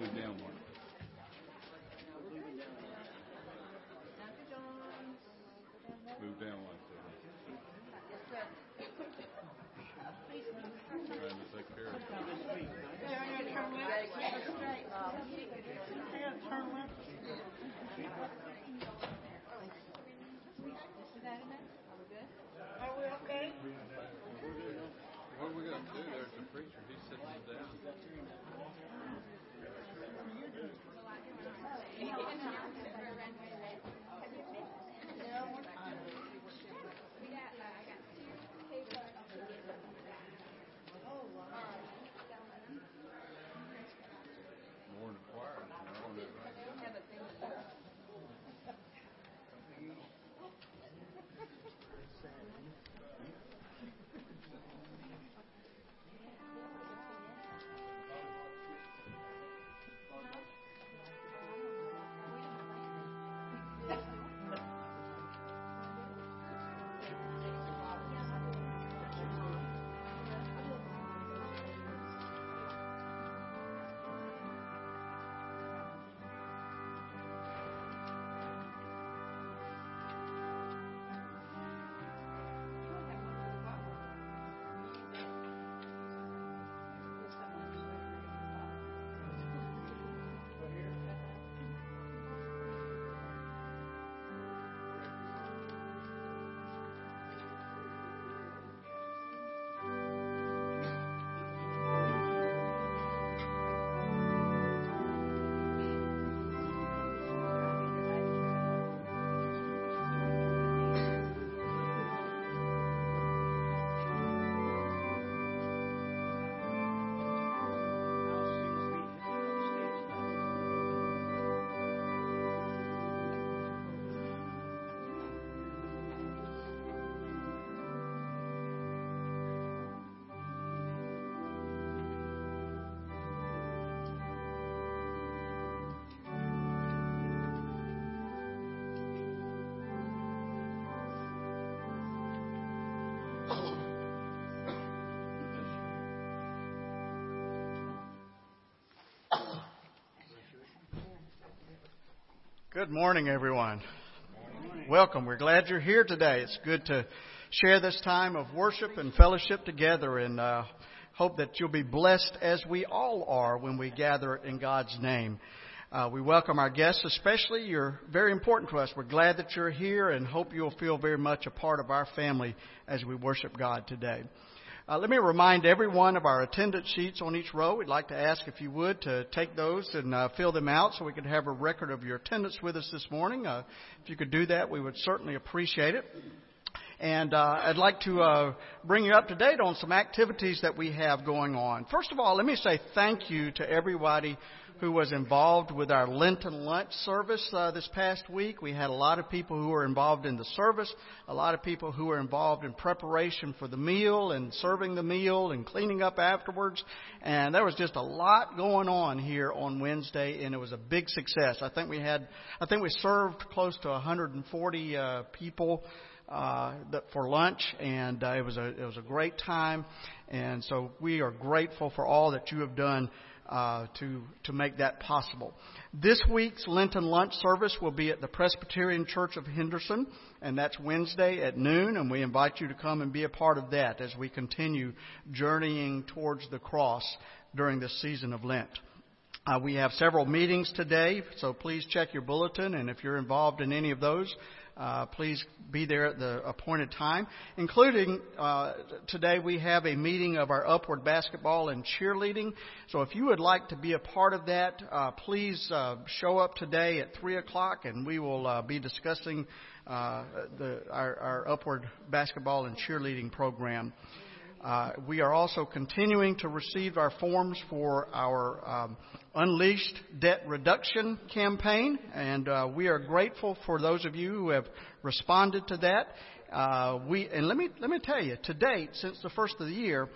Move down one. Move down one. Trying to take care of it. Good morning, everyone. Welcome. We're glad you're here today. It's good to share this time of worship and fellowship together, and uh, hope that you'll be blessed as we all are when we gather in God's name. Uh, we welcome our guests, especially. You're very important to us. We're glad that you're here, and hope you'll feel very much a part of our family as we worship God today. Uh, let me remind everyone of our attendance sheets on each row. We'd like to ask if you would to take those and uh, fill them out so we could have a record of your attendance with us this morning. Uh, if you could do that, we would certainly appreciate it. And uh, I'd like to uh, bring you up to date on some activities that we have going on. First of all, let me say thank you to everybody who was involved with our Lenten lunch service uh, this past week. We had a lot of people who were involved in the service, a lot of people who were involved in preparation for the meal and serving the meal and cleaning up afterwards. And there was just a lot going on here on Wednesday, and it was a big success. I think we had, I think we served close to 140 uh, people uh, for lunch, and uh, it was a it was a great time, and so we are grateful for all that you have done uh, to to make that possible. This week's Lenten lunch service will be at the Presbyterian Church of Henderson, and that's Wednesday at noon. And we invite you to come and be a part of that as we continue journeying towards the cross during this season of Lent. Uh, we have several meetings today, so please check your bulletin, and if you're involved in any of those, uh, please be there at the appointed time. Including uh, today, we have a meeting of our upward basketball and cheerleading. So if you would like to be a part of that, uh, please uh, show up today at three o'clock, and we will uh, be discussing uh, the, our, our upward basketball and cheerleading program. Uh, we are also continuing to receive our forms for our um, Unleashed Debt Reduction campaign, and uh, we are grateful for those of you who have responded to that. Uh, we and let me let me tell you, to date, since the first of the year,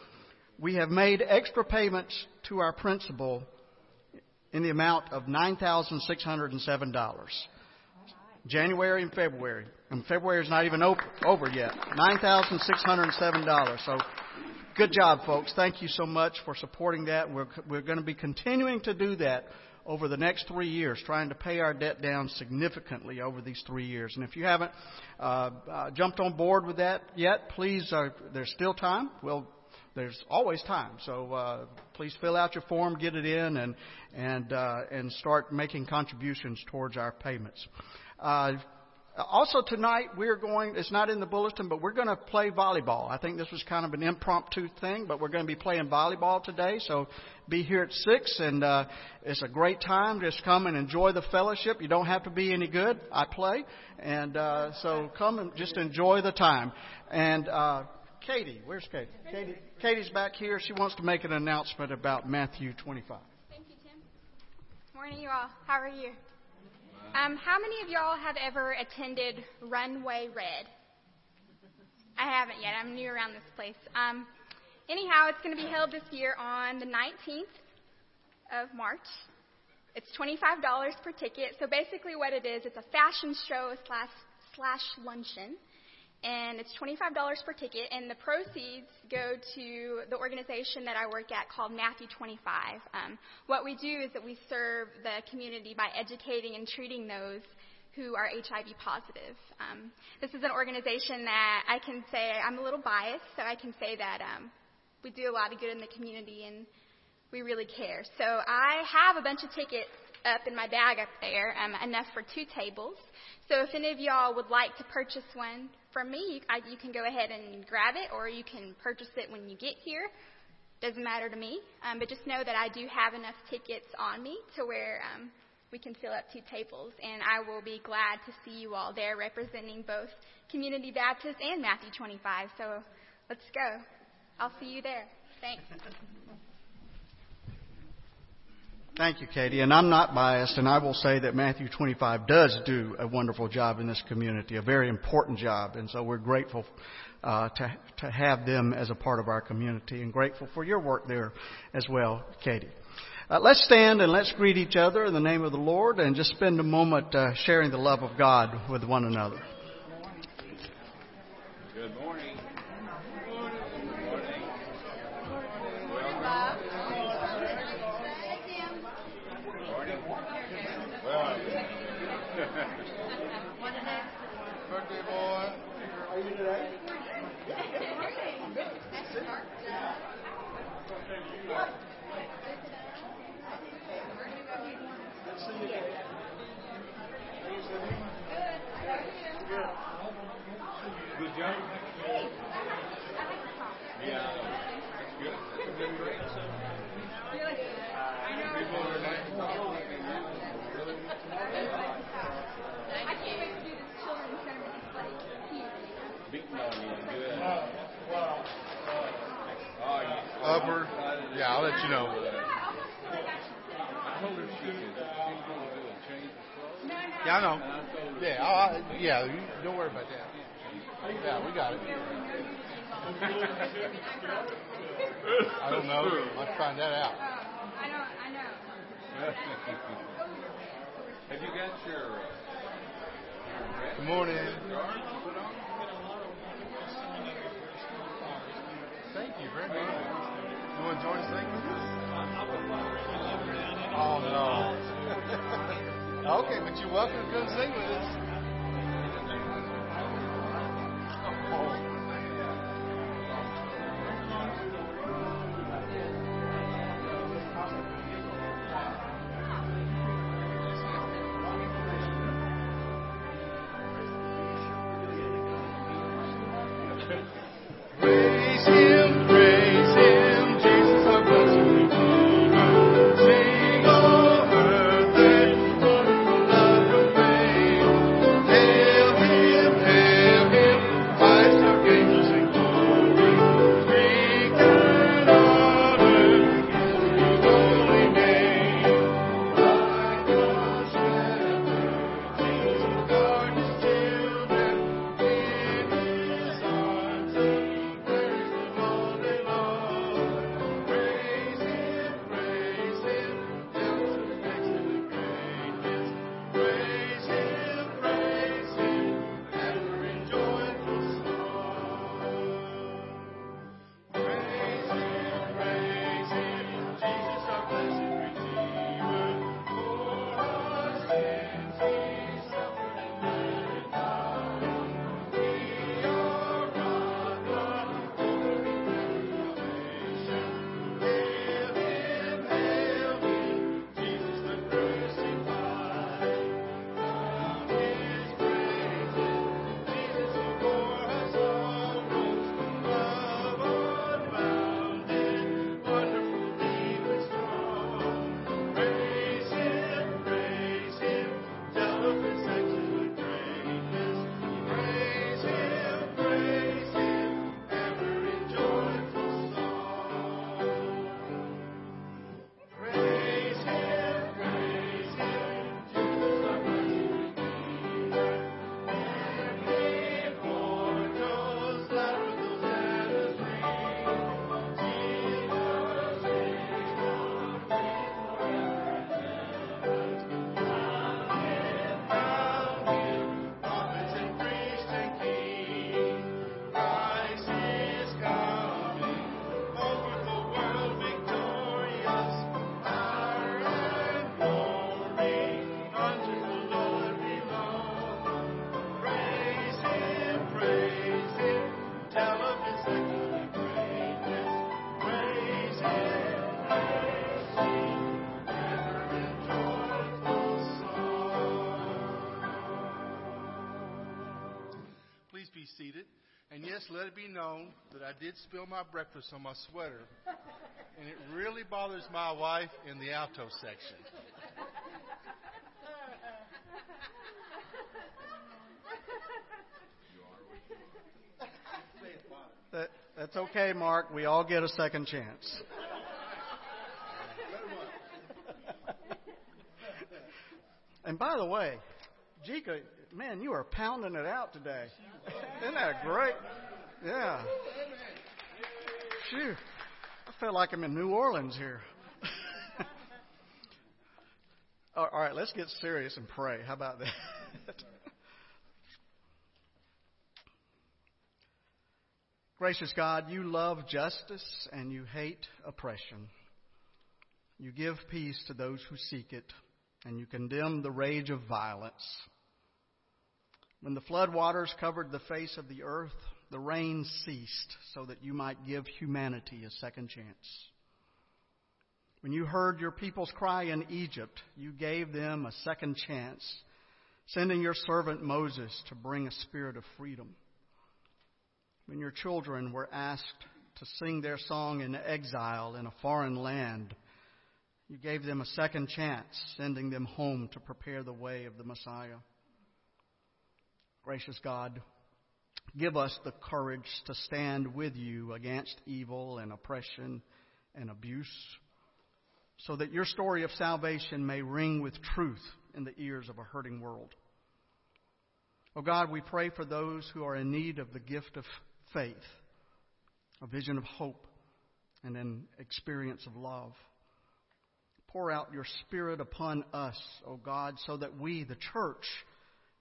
we have made extra payments to our principal in the amount of nine thousand six hundred and seven dollars. January and February, and February is not even op- over yet. Nine thousand six hundred and seven dollars. So good job, folks. Thank you so much for supporting that. We're, we're going to be continuing to do that over the next three years, trying to pay our debt down significantly over these three years. And if you haven't uh, uh, jumped on board with that yet, please, uh, there's still time. We'll there's always time. So uh, please fill out your form, get it in, and and uh, and start making contributions towards our payments. Uh, also tonight we're going. It's not in the bulletin, but we're going to play volleyball. I think this was kind of an impromptu thing, but we're going to be playing volleyball today. So be here at six, and uh, it's a great time. Just come and enjoy the fellowship. You don't have to be any good. I play, and uh, so come and just enjoy the time. And uh, Katie, where's Katie? Katie, Katie's back here. She wants to make an announcement about Matthew 25. Thank you, Tim. Morning, you all. How are you? Um, how many of y'all have ever attended Runway Red? I haven't yet. I'm new around this place. Um, anyhow, it's going to be held this year on the 19th of March. It's $25 per ticket. So basically, what it is, it's a fashion show slash slash luncheon and it's $25 per ticket, and the proceeds go to the organization that I work at called Matthew 25. Um, what we do is that we serve the community by educating and treating those who are HIV positive. Um, this is an organization that I can say I'm a little biased, so I can say that um, we do a lot of good in the community and we really care. So I have a bunch of tickets up in my bag up there, um, enough for two tables. So if any of y'all would like to purchase one from me, you, I, you can go ahead and grab it, or you can purchase it when you get here. Doesn't matter to me, um, but just know that I do have enough tickets on me to where um, we can fill up two tables, and I will be glad to see you all there representing both Community Baptist and Matthew 25. So let's go. I'll see you there. Thanks. Thank you, Katie. And I'm not biased, and I will say that Matthew 25 does do a wonderful job in this community, a very important job. And so we're grateful uh, to, to have them as a part of our community and grateful for your work there as well, Katie. Uh, let's stand and let's greet each other in the name of the Lord and just spend a moment uh, sharing the love of God with one another. Good morning. Birthday be known that I did spill my breakfast on my sweater, and it really bothers my wife in the alto section. That, that's okay, Mark. We all get a second chance. and by the way, Jika, man, you are pounding it out today. Isn't that great? Yeah. Phew. I feel like I'm in New Orleans here. all right, let's get serious and pray. How about that? Gracious God, you love justice and you hate oppression. You give peace to those who seek it, and you condemn the rage of violence. When the flood waters covered the face of the earth, the rain ceased so that you might give humanity a second chance. When you heard your people's cry in Egypt, you gave them a second chance, sending your servant Moses to bring a spirit of freedom. When your children were asked to sing their song in exile in a foreign land, you gave them a second chance, sending them home to prepare the way of the Messiah. Gracious God, give us the courage to stand with you against evil and oppression and abuse, so that your story of salvation may ring with truth in the ears of a hurting world. Oh God, we pray for those who are in need of the gift of faith, a vision of hope, and an experience of love. Pour out your Spirit upon us, O oh God, so that we, the church,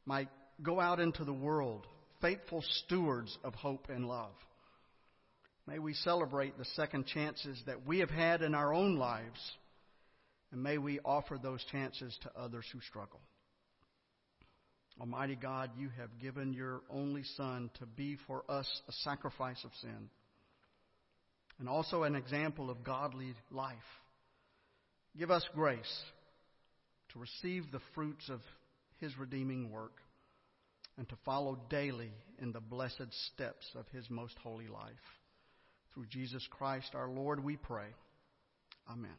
might go out into the world, faithful stewards of hope and love. May we celebrate the second chances that we have had in our own lives, and may we offer those chances to others who struggle. Almighty God, you have given your only Son to be for us a sacrifice of sin and also an example of godly life. Give us grace to receive the fruits of his redeeming work and to follow daily in the blessed steps of his most holy life. Through Jesus Christ our Lord, we pray. Amen.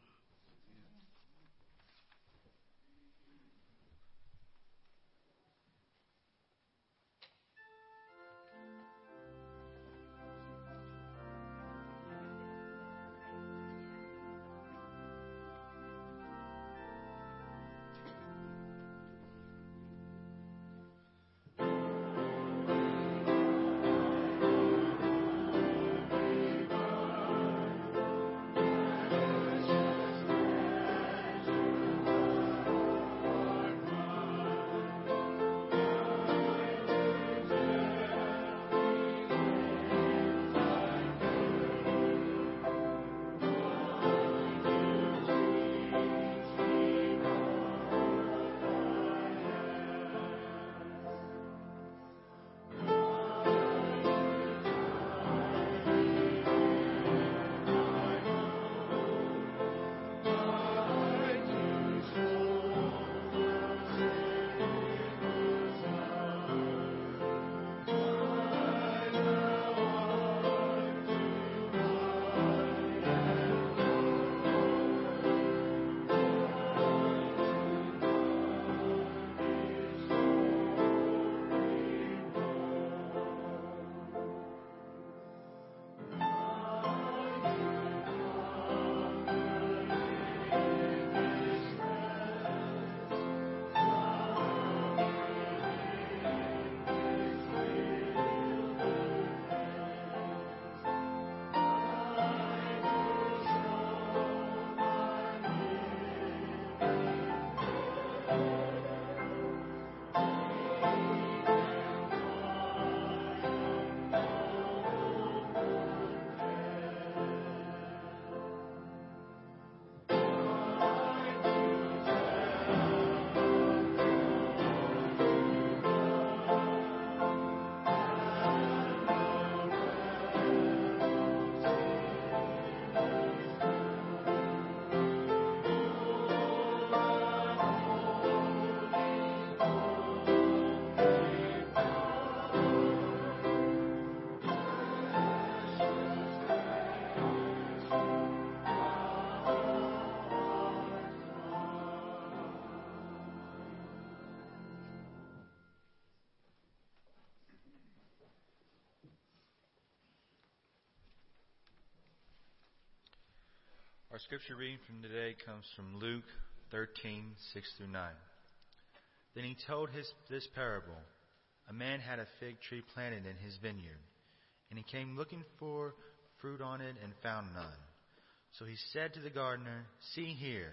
Our scripture reading from today comes from Luke 13, 6 through 9. Then he told his, this parable. A man had a fig tree planted in his vineyard, and he came looking for fruit on it and found none. So he said to the gardener, See here,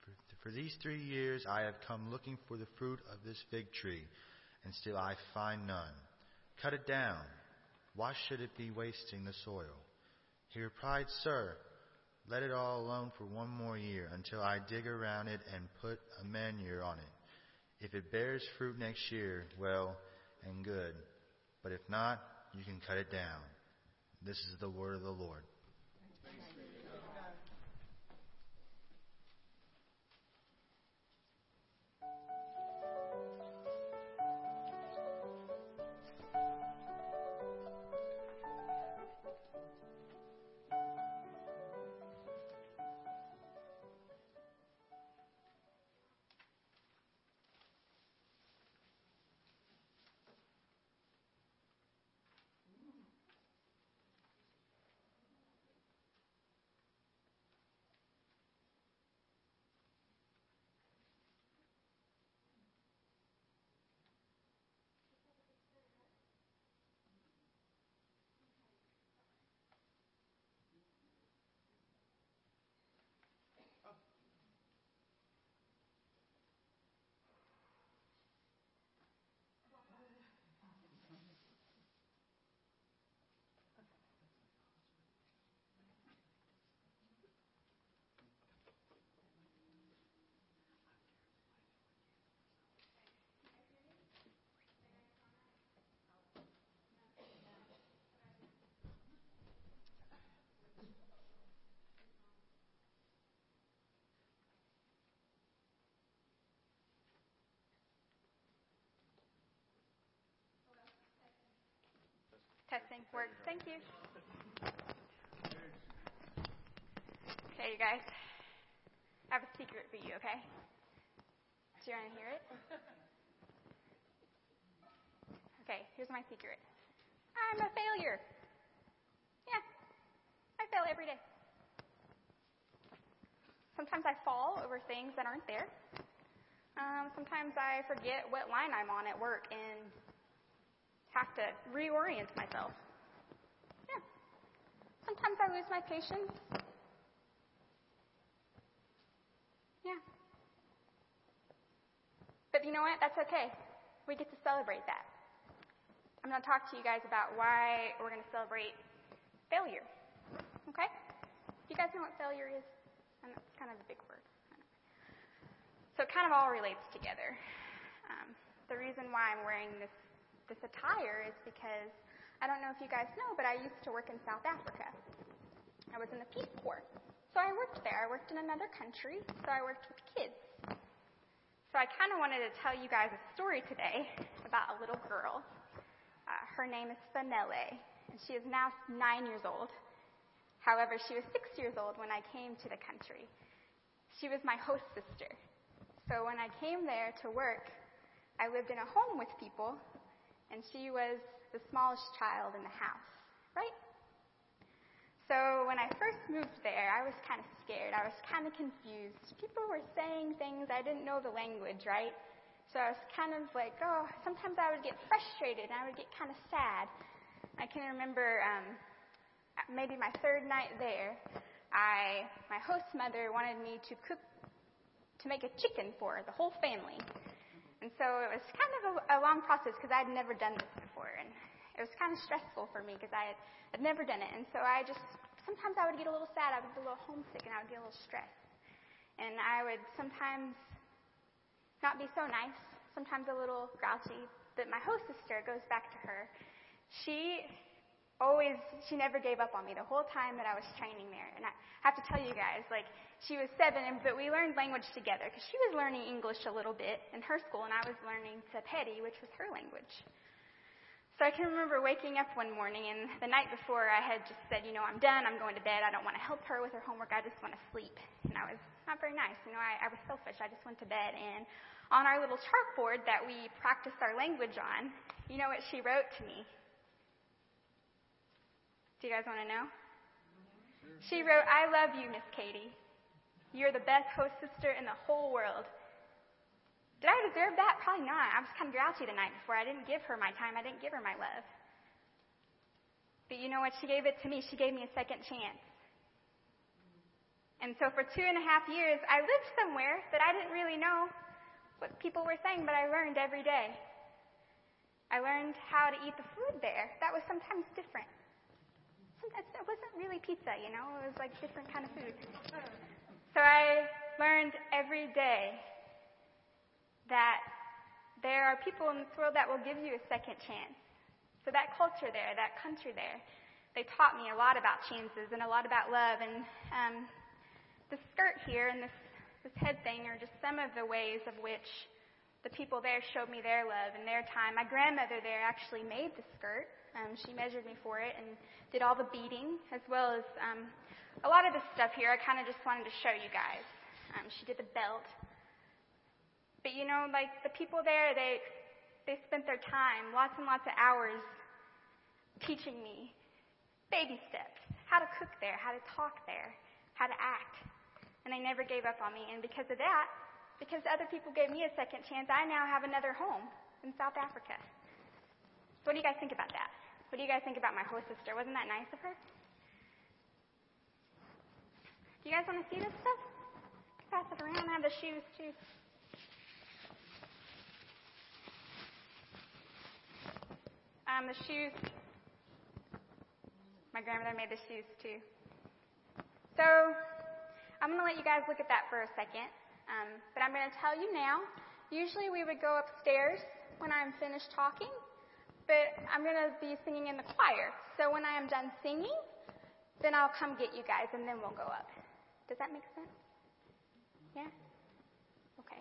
for, for these three years I have come looking for the fruit of this fig tree, and still I find none. Cut it down. Why should it be wasting the soil? He replied, Sir, let it all alone for one more year until I dig around it and put a manure on it. If it bears fruit next year, well and good. But if not, you can cut it down. This is the word of the Lord. Testing works. Thank you. Okay, you guys. I have a secret for you, okay? Do you want to hear it? Okay, here's my secret. I'm a failure. Yeah, I fail every day. Sometimes I fall over things that aren't there. Um, sometimes I forget what line I'm on at work and have to reorient myself. Yeah. Sometimes I lose my patience. Yeah. But you know what? That's okay. We get to celebrate that. I'm going to talk to you guys about why we're going to celebrate failure. Okay? Do you guys know what failure is? And that's kind of a big word. So it kind of all relates together. Um, the reason why I'm wearing this this attire is because I don't know if you guys know, but I used to work in South Africa. I was in the Peace Corps. So I worked there. I worked in another country, so I worked with kids. So I kind of wanted to tell you guys a story today about a little girl. Uh, her name is Fanele, and she is now nine years old. However, she was six years old when I came to the country. She was my host sister. So when I came there to work, I lived in a home with people and she was the smallest child in the house, right? So when I first moved there, I was kind of scared. I was kind of confused. People were saying things, I didn't know the language, right? So I was kind of like, oh, sometimes I would get frustrated and I would get kind of sad. I can remember um, maybe my third night there, I my host mother wanted me to cook to make a chicken for the whole family. And so it was kind of a, a long process because I'd never done this before. And it was kind of stressful for me because I had I'd never done it. And so I just, sometimes I would get a little sad. I would get a little homesick and I would get a little stressed. And I would sometimes not be so nice, sometimes a little grouchy. But my host sister goes back to her. She always, she never gave up on me the whole time that I was training there. And I have to tell you guys, like, she was seven, but we learned language together because she was learning English a little bit in her school, and I was learning Sepedi, which was her language. So I can remember waking up one morning, and the night before I had just said, you know, I'm done, I'm going to bed, I don't want to help her with her homework, I just want to sleep. And I was not very nice, you know, I, I was selfish, I just went to bed. And on our little chalkboard that we practiced our language on, you know what she wrote to me? Do you guys want to know? She wrote, I love you, Miss Katie. You're the best host sister in the whole world. Did I deserve that? Probably not. I was kind of grouchy the night before. I didn't give her my time. I didn't give her my love. But you know what? She gave it to me. She gave me a second chance. And so for two and a half years, I lived somewhere that I didn't really know what people were saying, but I learned every day. I learned how to eat the food there. That was sometimes different. It wasn't really pizza, you know, it was like different kind of food. So I learned every day that there are people in this world that will give you a second chance. So that culture there, that country there, they taught me a lot about chances and a lot about love. And um, the skirt here and this this head thing are just some of the ways of which the people there showed me their love and their time. My grandmother there actually made the skirt. Um, she measured me for it and did all the beading as well as um, a lot of this stuff here. I kind of just wanted to show you guys. Um, she did the belt. But you know, like the people there, they they spent their time, lots and lots of hours, teaching me baby steps, how to cook there, how to talk there, how to act. And they never gave up on me. And because of that, because other people gave me a second chance, I now have another home in South Africa. So what do you guys think about that? What do you guys think about my host sister? Wasn't that nice of her? Do you guys want to see this stuff? Pass it around. I have the shoes too. Um, the shoes. My grandmother made the shoes too. So, I'm going to let you guys look at that for a second. Um, but I'm going to tell you now. Usually we would go upstairs when I'm finished talking, but I'm going to be singing in the choir. So when I am done singing, then I'll come get you guys and then we'll go up. Does that make sense? Yeah? Okay.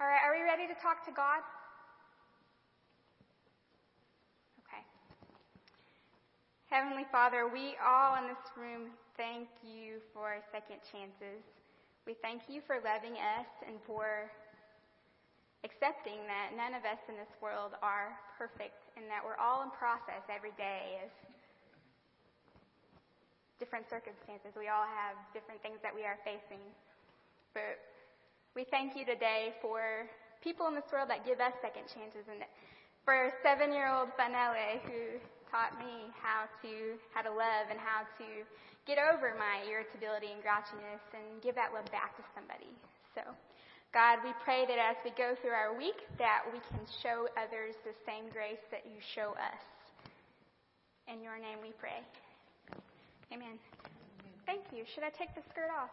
All right, are we ready to talk to God? Okay. Heavenly Father, we all in this room thank you for second chances. We thank you for loving us and for accepting that none of us in this world are perfect and that we're all in process every day of different circumstances. We all have different things that we are facing. But we thank you today for people in this world that give us second chances and for seven year old Fanele who taught me how to how to love and how to get over my irritability and grouchiness and give that love back to somebody. So, God, we pray that as we go through our week that we can show others the same grace that you show us. In your name we pray. Amen. Thank you. Should I take the skirt off?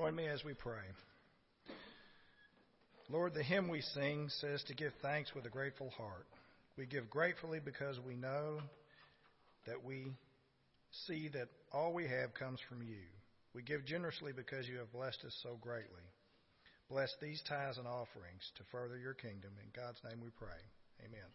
Join me as we pray. Lord, the hymn we sing says to give thanks with a grateful heart. We give gratefully because we know that we see that all we have comes from you. We give generously because you have blessed us so greatly. Bless these tithes and offerings to further your kingdom. In God's name we pray. Amen.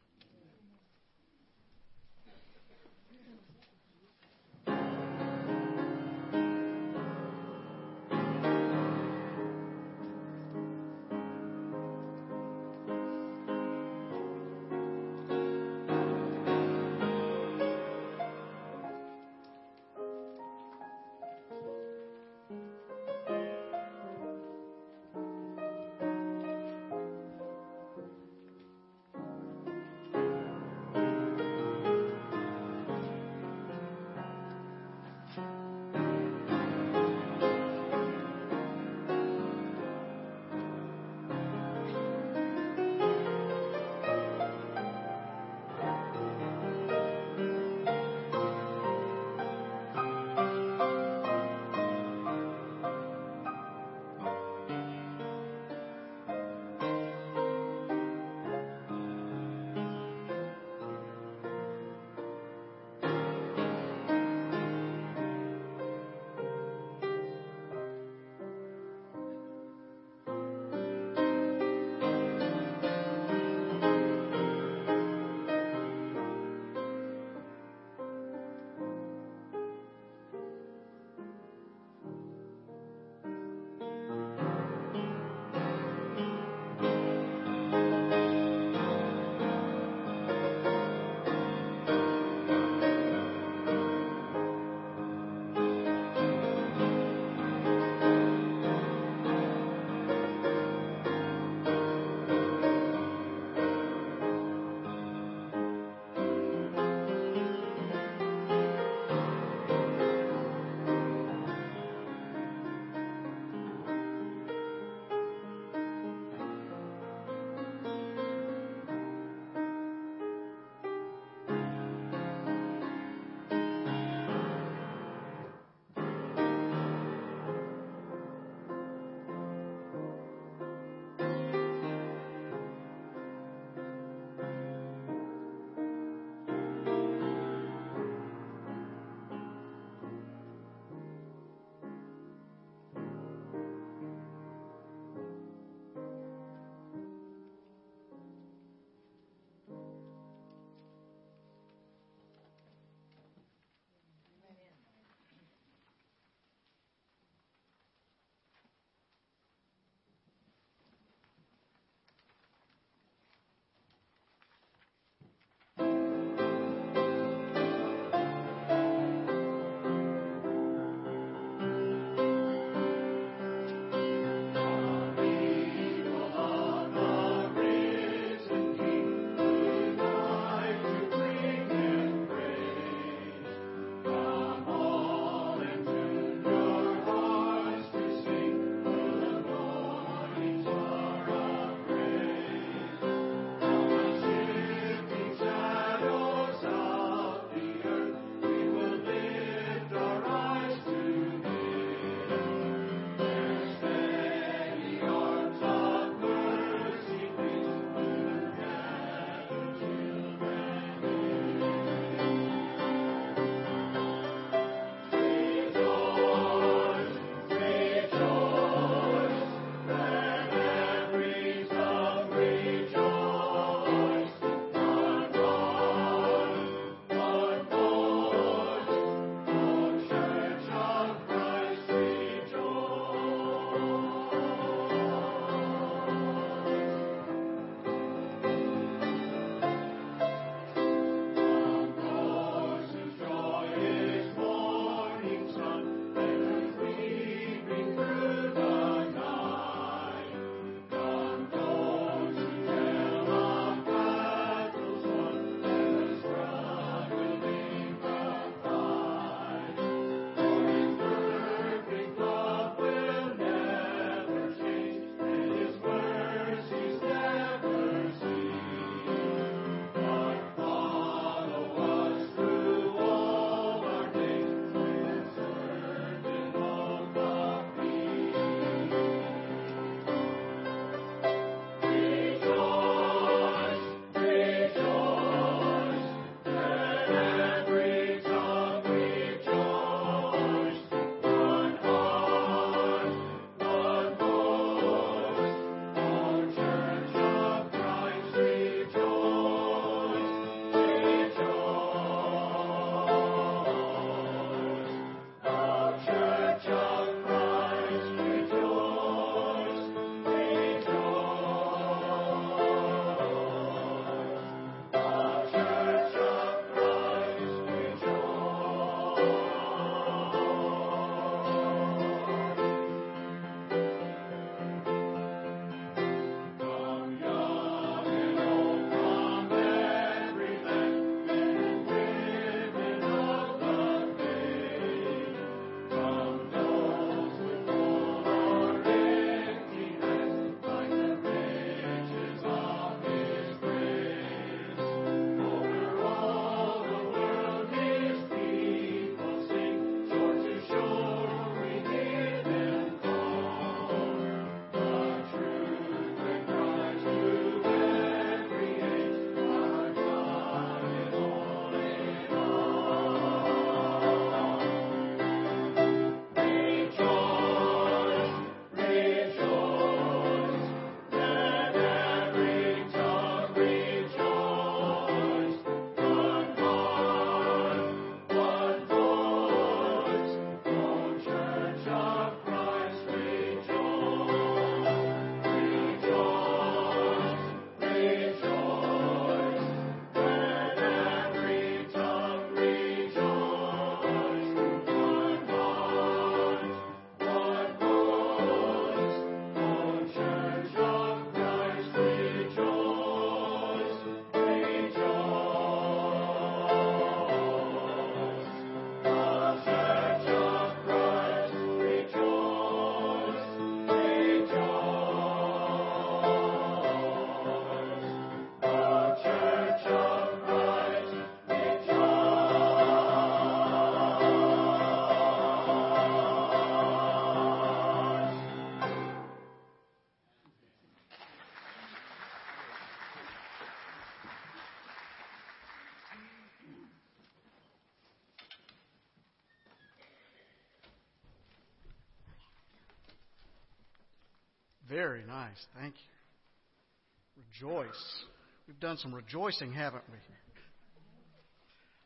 Very nice. Thank you. Rejoice. We've done some rejoicing, haven't we?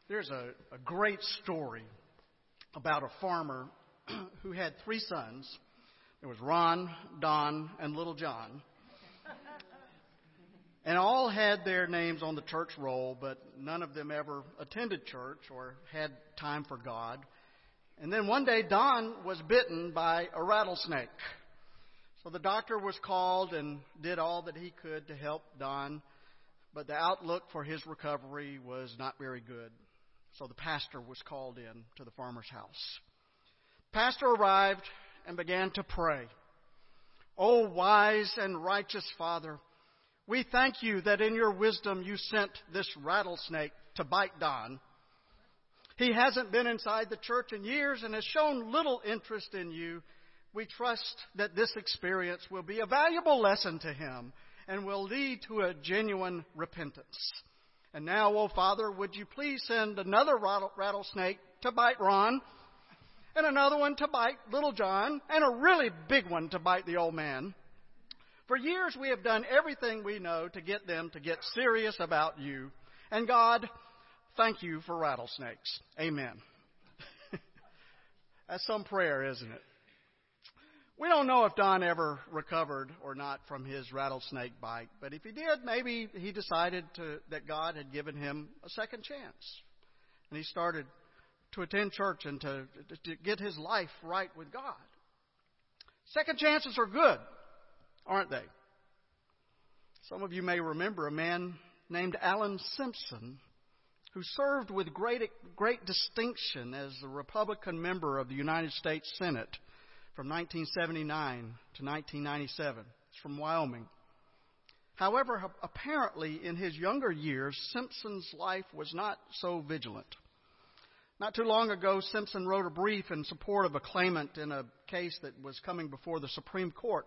There's a, a great story about a farmer who had three sons. There was Ron, Don, and Little John. And all had their names on the church roll, but none of them ever attended church or had time for God. And then one day, Don was bitten by a rattlesnake. So the doctor was called and did all that he could to help Don, but the outlook for his recovery was not very good. So the pastor was called in to the farmer's house. Pastor arrived and began to pray. O wise and righteous Father, we thank you that in your wisdom you sent this rattlesnake to bite Don. He hasn't been inside the church in years and has shown little interest in you. We trust that this experience will be a valuable lesson to him and will lead to a genuine repentance. And now, oh Father, would you please send another rattlesnake to bite Ron, and another one to bite little John, and a really big one to bite the old man. For years we have done everything we know to get them to get serious about you. And God, thank you for rattlesnakes. Amen. That's some prayer, isn't it? We don't know if Don ever recovered or not from his rattlesnake bite, but if he did, maybe he decided to, that God had given him a second chance. And he started to attend church and to, to get his life right with God. Second chances are good, aren't they? Some of you may remember a man named Alan Simpson who served with great, great distinction as a Republican member of the United States Senate from 1979 to 1997. It's from Wyoming. However, apparently in his younger years, Simpson's life was not so vigilant. Not too long ago, Simpson wrote a brief in support of a claimant in a case that was coming before the Supreme Court.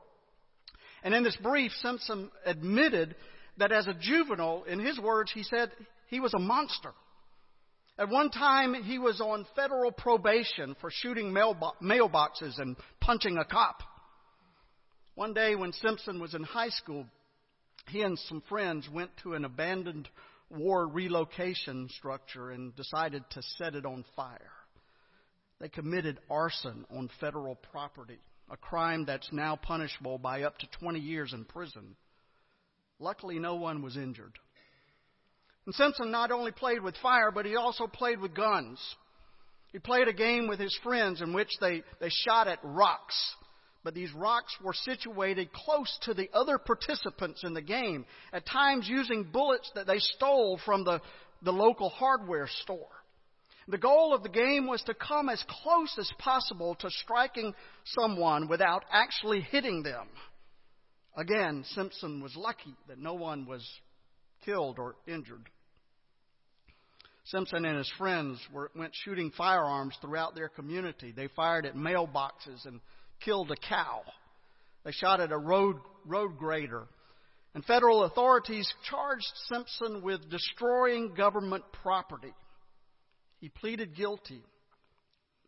And in this brief, Simpson admitted that as a juvenile, in his words, he said he was a monster. At one time, he was on federal probation for shooting mailboxes and punching a cop. One day, when Simpson was in high school, he and some friends went to an abandoned war relocation structure and decided to set it on fire. They committed arson on federal property, a crime that's now punishable by up to 20 years in prison. Luckily, no one was injured. And Simpson not only played with fire, but he also played with guns. He played a game with his friends in which they, they shot at rocks. But these rocks were situated close to the other participants in the game, at times using bullets that they stole from the, the local hardware store. The goal of the game was to come as close as possible to striking someone without actually hitting them. Again, Simpson was lucky that no one was killed or injured. Simpson and his friends were, went shooting firearms throughout their community. They fired at mailboxes and killed a cow. They shot at a road, road grader. And federal authorities charged Simpson with destroying government property. He pleaded guilty,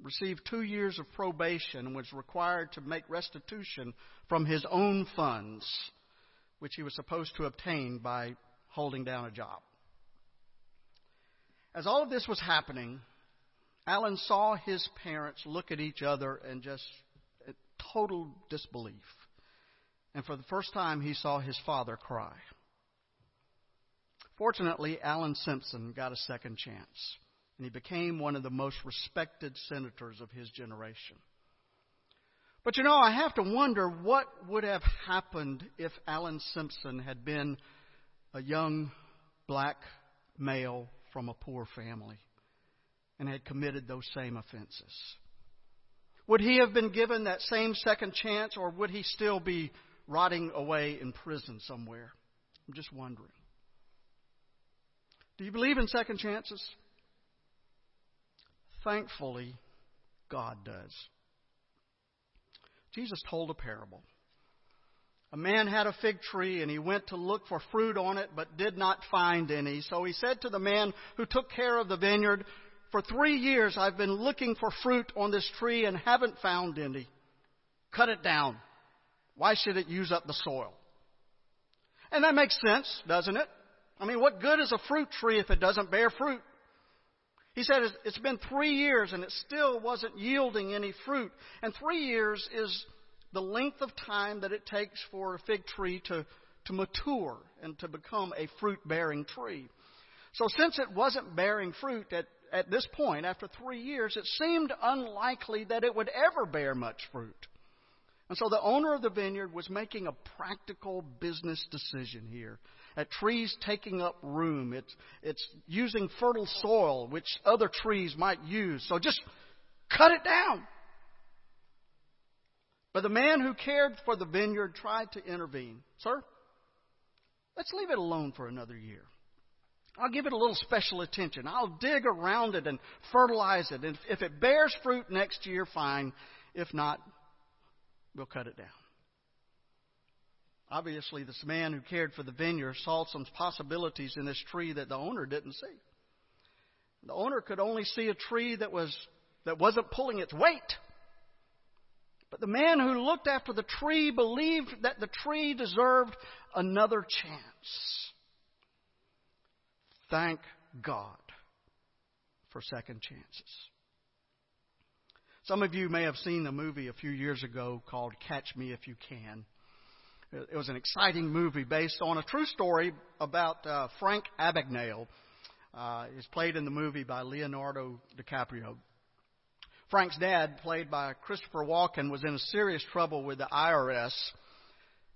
received two years of probation, and was required to make restitution from his own funds, which he was supposed to obtain by holding down a job. As all of this was happening, Alan saw his parents look at each other in just uh, total disbelief. And for the first time, he saw his father cry. Fortunately, Alan Simpson got a second chance, and he became one of the most respected senators of his generation. But you know, I have to wonder what would have happened if Alan Simpson had been a young black male from a poor family and had committed those same offenses. Would he have been given that same second chance, or would he still be rotting away in prison somewhere? I'm just wondering. Do you believe in second chances? Thankfully, God does. Jesus told a parable. A man had a fig tree and he went to look for fruit on it but did not find any. So he said to the man who took care of the vineyard, For three years I've been looking for fruit on this tree and haven't found any. Cut it down. Why should it use up the soil? And that makes sense, doesn't it? I mean, what good is a fruit tree if it doesn't bear fruit? He said it's been three years and it still wasn't yielding any fruit. And three years is the length of time that it takes for a fig tree to, to mature and to become a fruit bearing tree. So since it wasn't bearing fruit at, at this point, after three years, it seemed unlikely that it would ever bear much fruit. And so the owner of the vineyard was making a practical business decision here. At trees taking up room, it's, it's using fertile soil which other trees might use. So just cut it down. But the man who cared for the vineyard tried to intervene. Sir, let's leave it alone for another year. I'll give it a little special attention. I'll dig around it and fertilize it. And if it bears fruit next year, fine. If not, we'll cut it down. Obviously, this man who cared for the vineyard saw some possibilities in this tree that the owner didn't see. The owner could only see a tree that was that wasn't pulling its weight. But the man who looked after the tree believed that the tree deserved another chance. Thank God for second chances. Some of you may have seen the movie a few years ago called Catch Me If You Can. It was an exciting movie based on a true story about uh, Frank Abagnale. Uh, is played in the movie by Leonardo DiCaprio. Frank's dad, played by Christopher Walken, was in serious trouble with the IRS.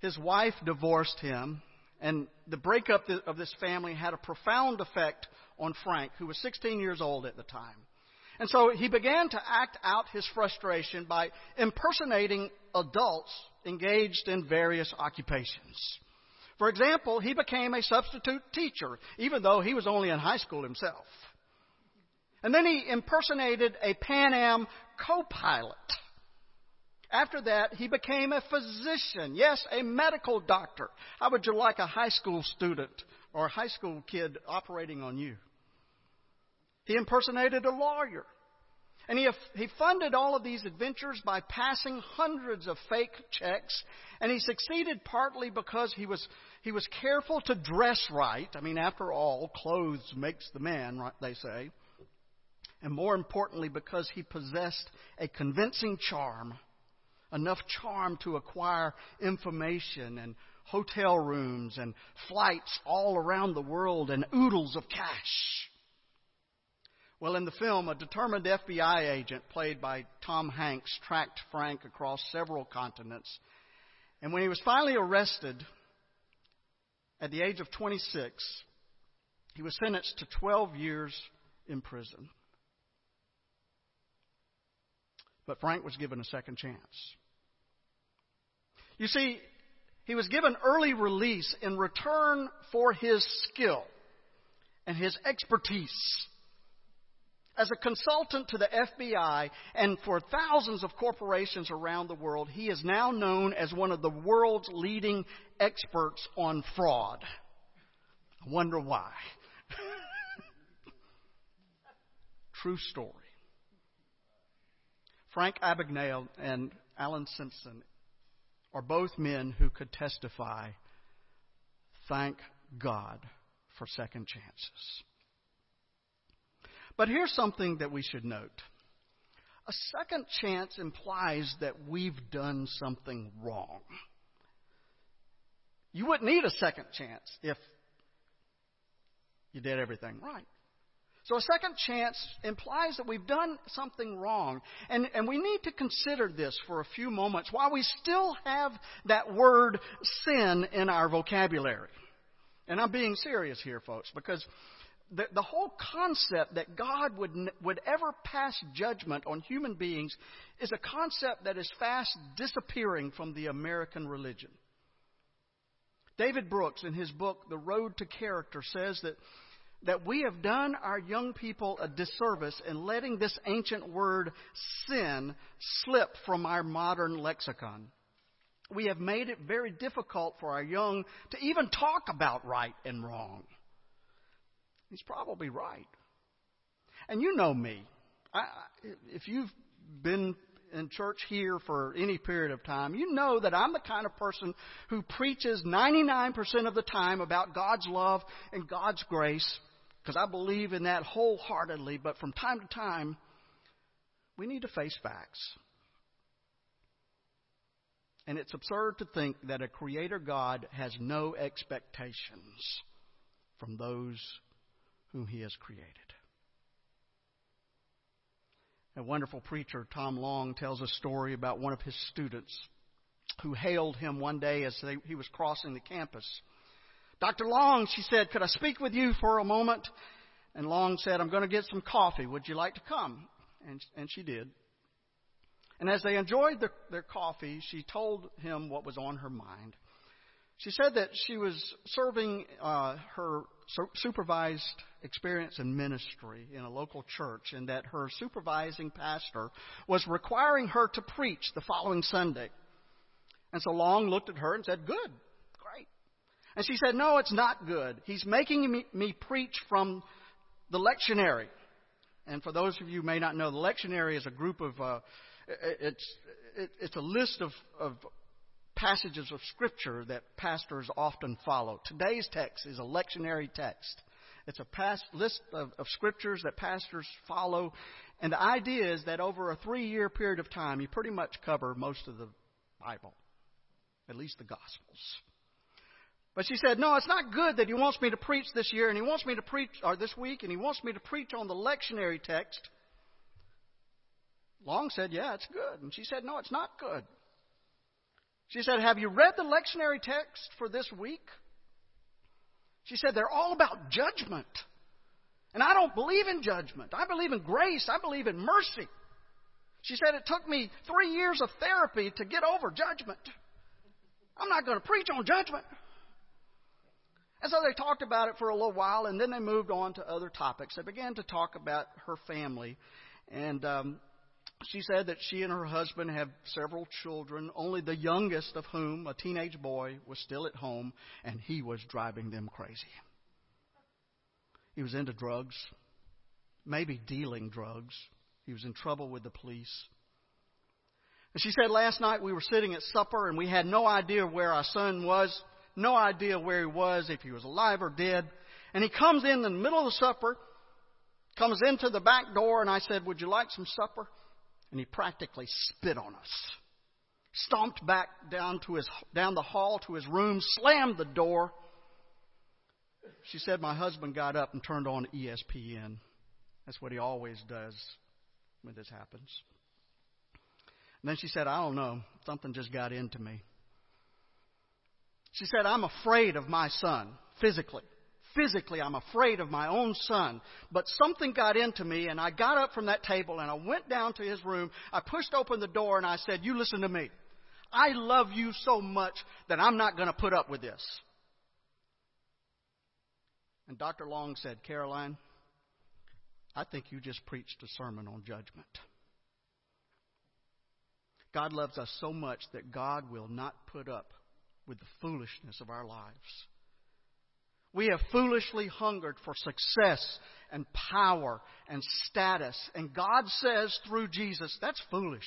His wife divorced him, and the breakup of this family had a profound effect on Frank, who was 16 years old at the time. And so he began to act out his frustration by impersonating adults engaged in various occupations. For example, he became a substitute teacher, even though he was only in high school himself. And then he impersonated a Pan Am co pilot. After that, he became a physician. Yes, a medical doctor. How would you like a high school student or a high school kid operating on you? He impersonated a lawyer. And he, he funded all of these adventures by passing hundreds of fake checks. And he succeeded partly because he was, he was careful to dress right. I mean, after all, clothes makes the man, right, they say. And more importantly, because he possessed a convincing charm, enough charm to acquire information and hotel rooms and flights all around the world and oodles of cash. Well, in the film, a determined FBI agent played by Tom Hanks tracked Frank across several continents. And when he was finally arrested at the age of 26, he was sentenced to 12 years in prison. But Frank was given a second chance. You see, he was given early release in return for his skill and his expertise as a consultant to the FBI and for thousands of corporations around the world, he is now known as one of the world's leading experts on fraud. I wonder why. True story. Frank Abagnale and Alan Simpson are both men who could testify, thank God for second chances. But here's something that we should note. A second chance implies that we've done something wrong. You wouldn't need a second chance if you did everything right. So a second chance implies that we've done something wrong. And, and we need to consider this for a few moments while we still have that word sin in our vocabulary. And I'm being serious here, folks, because the, the whole concept that God would, would ever pass judgment on human beings is a concept that is fast disappearing from the American religion. David Brooks, in his book, The Road to Character, says that, that we have done our young people a disservice in letting this ancient word sin slip from our modern lexicon. We have made it very difficult for our young to even talk about right and wrong. He's probably right. And you know me. I, if you've been in church here for any period of time, you know that I'm the kind of person who preaches 99% of the time about God's love and God's grace, because I believe in that wholeheartedly. But from time to time, we need to face facts. And it's absurd to think that a creator God has no expectations from those whom he has created. A wonderful preacher, Tom Long, tells a story about one of his students who hailed him one day as they, he was crossing the campus. Dr. Long, she said, could I speak with you for a moment? And Long said, I'm going to get some coffee. Would you like to come? And, and she did. And as they enjoyed the, their coffee, she told him what was on her mind. She said that she was serving uh, her supervised experience in ministry in a local church, and that her supervising pastor was requiring her to preach the following Sunday. And so Long looked at her and said, Good. And she said, No, it's not good. He's making me, me preach from the lectionary. And for those of you who may not know, the lectionary is a group of uh, it's, it's a list of, of passages of Scripture that pastors often follow. Today's text is a lectionary text. It's a past list of, of Scriptures that pastors follow. And the idea is that over a three year period of time, you pretty much cover most of the Bible, at least the Gospels. But she said, No, it's not good that he wants me to preach this year, and he wants me to preach, or this week, and he wants me to preach on the lectionary text. Long said, Yeah, it's good. And she said, No, it's not good. She said, Have you read the lectionary text for this week? She said, They're all about judgment. And I don't believe in judgment. I believe in grace. I believe in mercy. She said, It took me three years of therapy to get over judgment. I'm not going to preach on judgment. And so they talked about it for a little while, and then they moved on to other topics. They began to talk about her family. And um, she said that she and her husband have several children, only the youngest of whom, a teenage boy, was still at home, and he was driving them crazy. He was into drugs, maybe dealing drugs. He was in trouble with the police. And she said last night we were sitting at supper and we had no idea where our son was, no idea where he was, if he was alive or dead. And he comes in the middle of the supper, comes into the back door, and I said, Would you like some supper? and he practically spit on us. Stomped back down to his down the hall to his room, slammed the door. She said my husband got up and turned on ESPN. That's what he always does when this happens. And then she said, I don't know, something just got into me. She said, I'm afraid of my son physically physically, I'm afraid of my own son. But something got into me, and I got up from that table and I went down to his room. I pushed open the door and I said, You listen to me. I love you so much that I'm not going to put up with this. And Dr. Long said, Caroline, I think you just preached a sermon on judgment. God loves us so much that God will not put up with the foolishness of our lives. We have foolishly hungered for success and power and status. And God says through Jesus, that's foolish.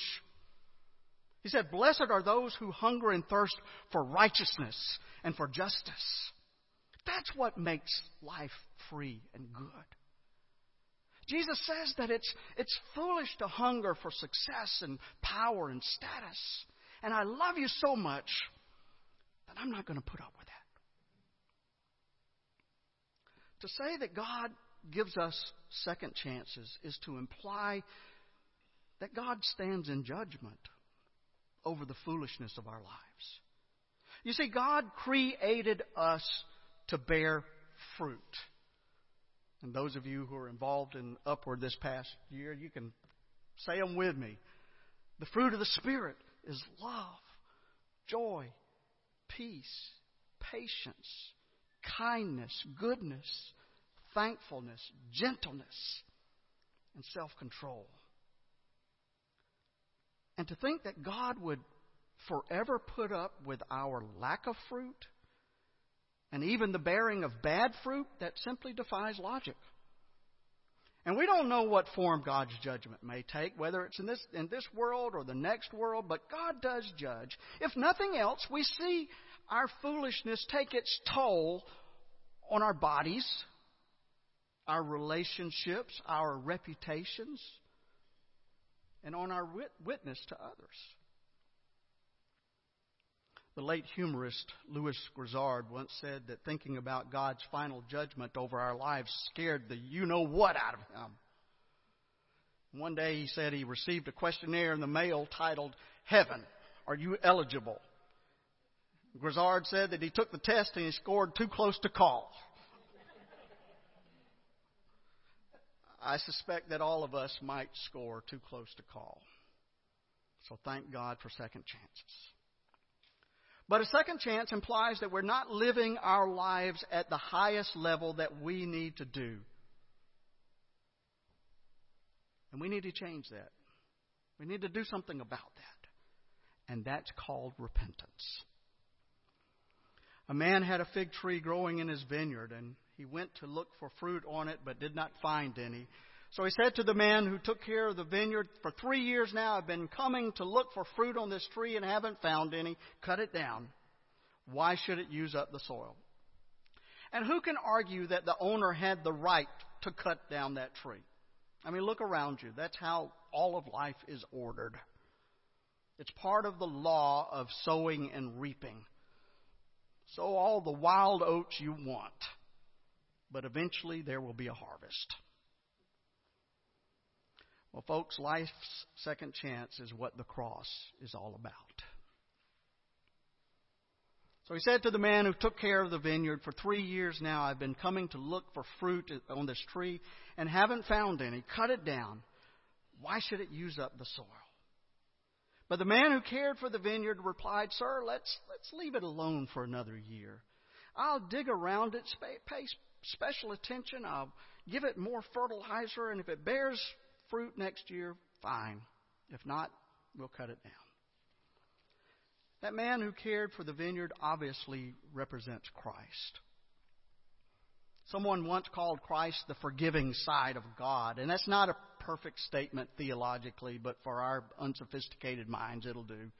He said, Blessed are those who hunger and thirst for righteousness and for justice. That's what makes life free and good. Jesus says that it's, it's foolish to hunger for success and power and status. And I love you so much that I'm not going to put up with that. To say that God gives us second chances is to imply that God stands in judgment over the foolishness of our lives. You see, God created us to bear fruit. And those of you who are involved in Upward this past year, you can say them with me. The fruit of the Spirit is love, joy, peace, patience, kindness, goodness, thankfulness, gentleness, and self control. And to think that God would forever put up with our lack of fruit and even the bearing of bad fruit, that simply defies logic. And we don't know what form God's judgment may take, whether it's in this, in this world or the next world, but God does judge. If nothing else, we see our foolishness take its toll on our bodies, our relationships, our reputations, and on our wit- witness to others. The late humorist Lewis Grizzard once said that thinking about God's final judgment over our lives scared the you know what out of him. One day he said he received a questionnaire in the mail titled, Heaven, are you eligible? Grizzard said that he took the test and he scored too close to call. I suspect that all of us might score too close to call. So thank God for second chances. But a second chance implies that we're not living our lives at the highest level that we need to do. And we need to change that. We need to do something about that. And that's called repentance. A man had a fig tree growing in his vineyard, and he went to look for fruit on it, but did not find any. So he said to the man who took care of the vineyard, For three years now I've been coming to look for fruit on this tree and haven't found any. Cut it down. Why should it use up the soil? And who can argue that the owner had the right to cut down that tree? I mean, look around you. That's how all of life is ordered. It's part of the law of sowing and reaping. Sow all the wild oats you want, but eventually there will be a harvest. Well, folks, life's second chance is what the cross is all about. So he said to the man who took care of the vineyard, For three years now I've been coming to look for fruit on this tree and haven't found any. Cut it down. Why should it use up the soil? But the man who cared for the vineyard replied, Sir, let's, let's leave it alone for another year. I'll dig around it, pay special attention. I'll give it more fertilizer, and if it bears fruit next year, fine. If not, we'll cut it down. That man who cared for the vineyard obviously represents Christ. Someone once called Christ the forgiving side of God, and that's not a perfect statement theologically, but for our unsophisticated minds, it'll do.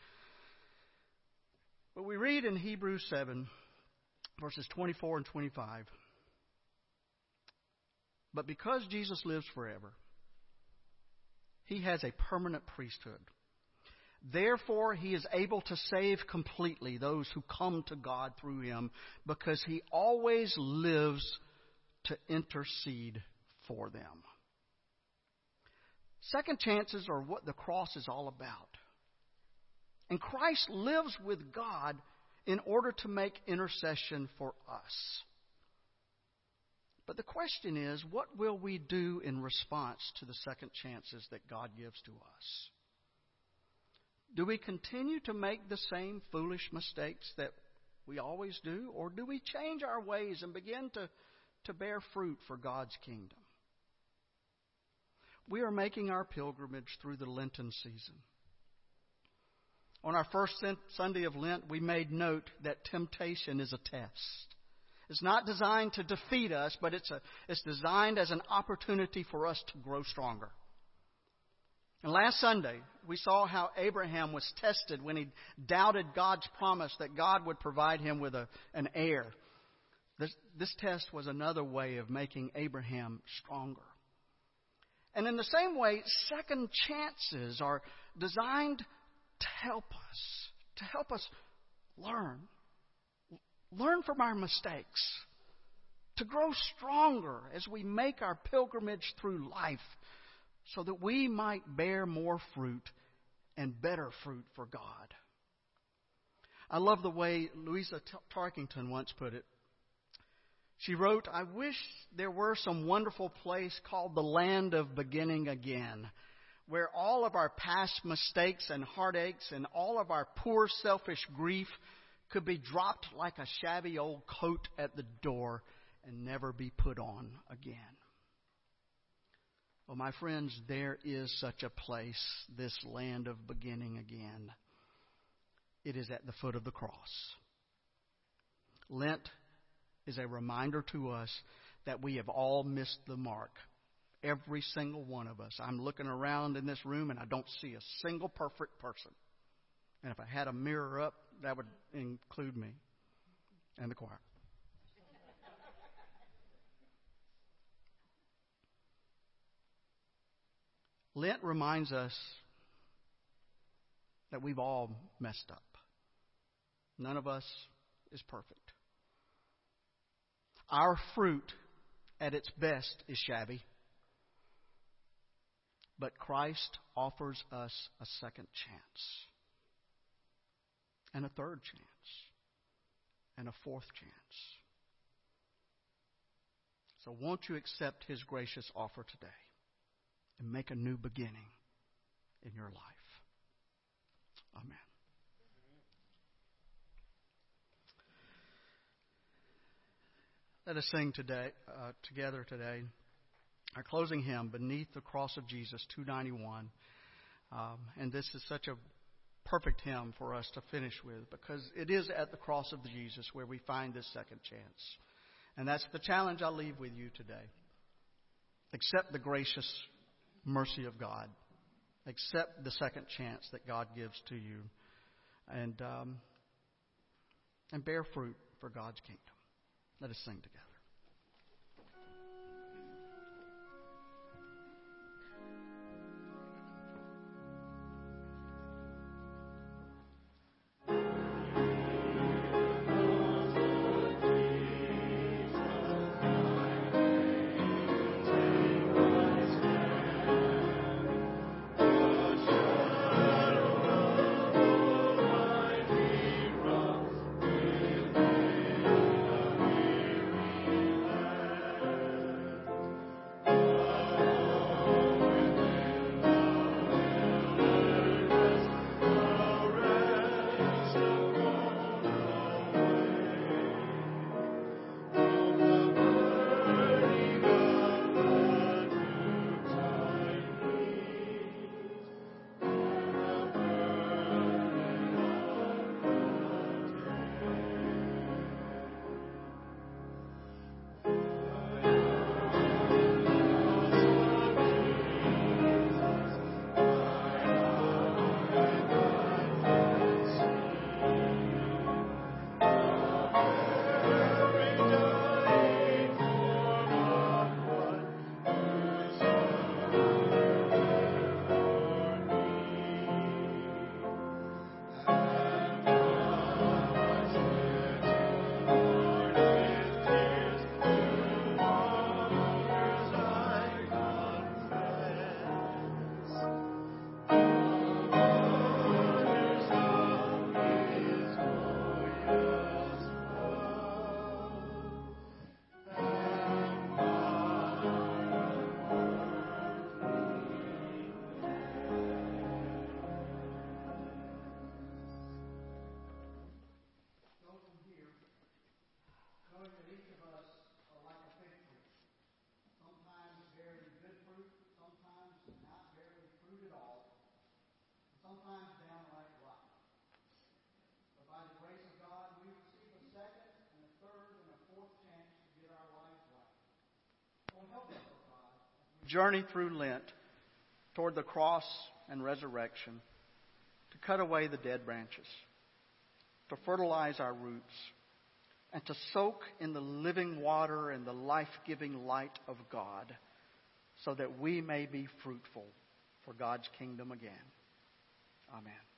But we read in Hebrews 7, verses 24 and 25. But because Jesus lives forever, he has a permanent priesthood. Therefore, he is able to save completely those who come to God through him because he always lives to intercede for them. Second chances are what the cross is all about. And Christ lives with God in order to make intercession for us. But the question is, what will we do in response to the second chances that God gives to us? Do we continue to make the same foolish mistakes that we always do? Or do we change our ways and begin to, to bear fruit for God's kingdom? We are making our pilgrimage through the Lenten season. On our first Sunday of Lent, we made note that temptation is a test. It's not designed to defeat us, but it's, a, it's designed as an opportunity for us to grow stronger. And last Sunday, we saw how Abraham was tested when he doubted God's promise that God would provide him with a, an heir. This, this test was another way of making Abraham stronger. And in the same way, second chances are designed to help us, to help us learn. Learn from our mistakes, to grow stronger as we make our pilgrimage through life so that we might bear more fruit and better fruit for God. I love the way Louisa Tarkington once put it. She wrote, I wish there were some wonderful place called the land of beginning again, where all of our past mistakes and heartaches and all of our poor selfish grief could be dropped like a shabby old coat at the door and never be put on again. Well, my friends, there is such a place, this land of beginning again. It is at the foot of the cross. Lent is a reminder to us that we have all missed the mark Every single one of us. I'm looking around in this room and I don't see a single perfect person. And if I had a mirror up, that would include me and the choir. Lent reminds us that we've all messed up. None of us is perfect. Our fruit at its best is shabby. But Christ offers us a second chance, and a third chance, and a fourth chance. So, won't you accept his gracious offer today and make a new beginning in your life? Amen. Let us sing today uh, together today. Our closing hymn, Beneath the Cross of Jesus, 291. Um, and this is such a perfect hymn for us to finish with because it is at the cross of Jesus where we find this second chance. And that's the challenge I leave with you today. Accept the gracious mercy of God. Accept the second chance that God gives to you. And, um, and bear fruit for God's kingdom. Let us sing together. Journey through Lent toward the cross and resurrection to cut away the dead branches, to fertilize our roots, and to soak in the living water and the life giving light of God so that we may be fruitful for God's kingdom again. Amen.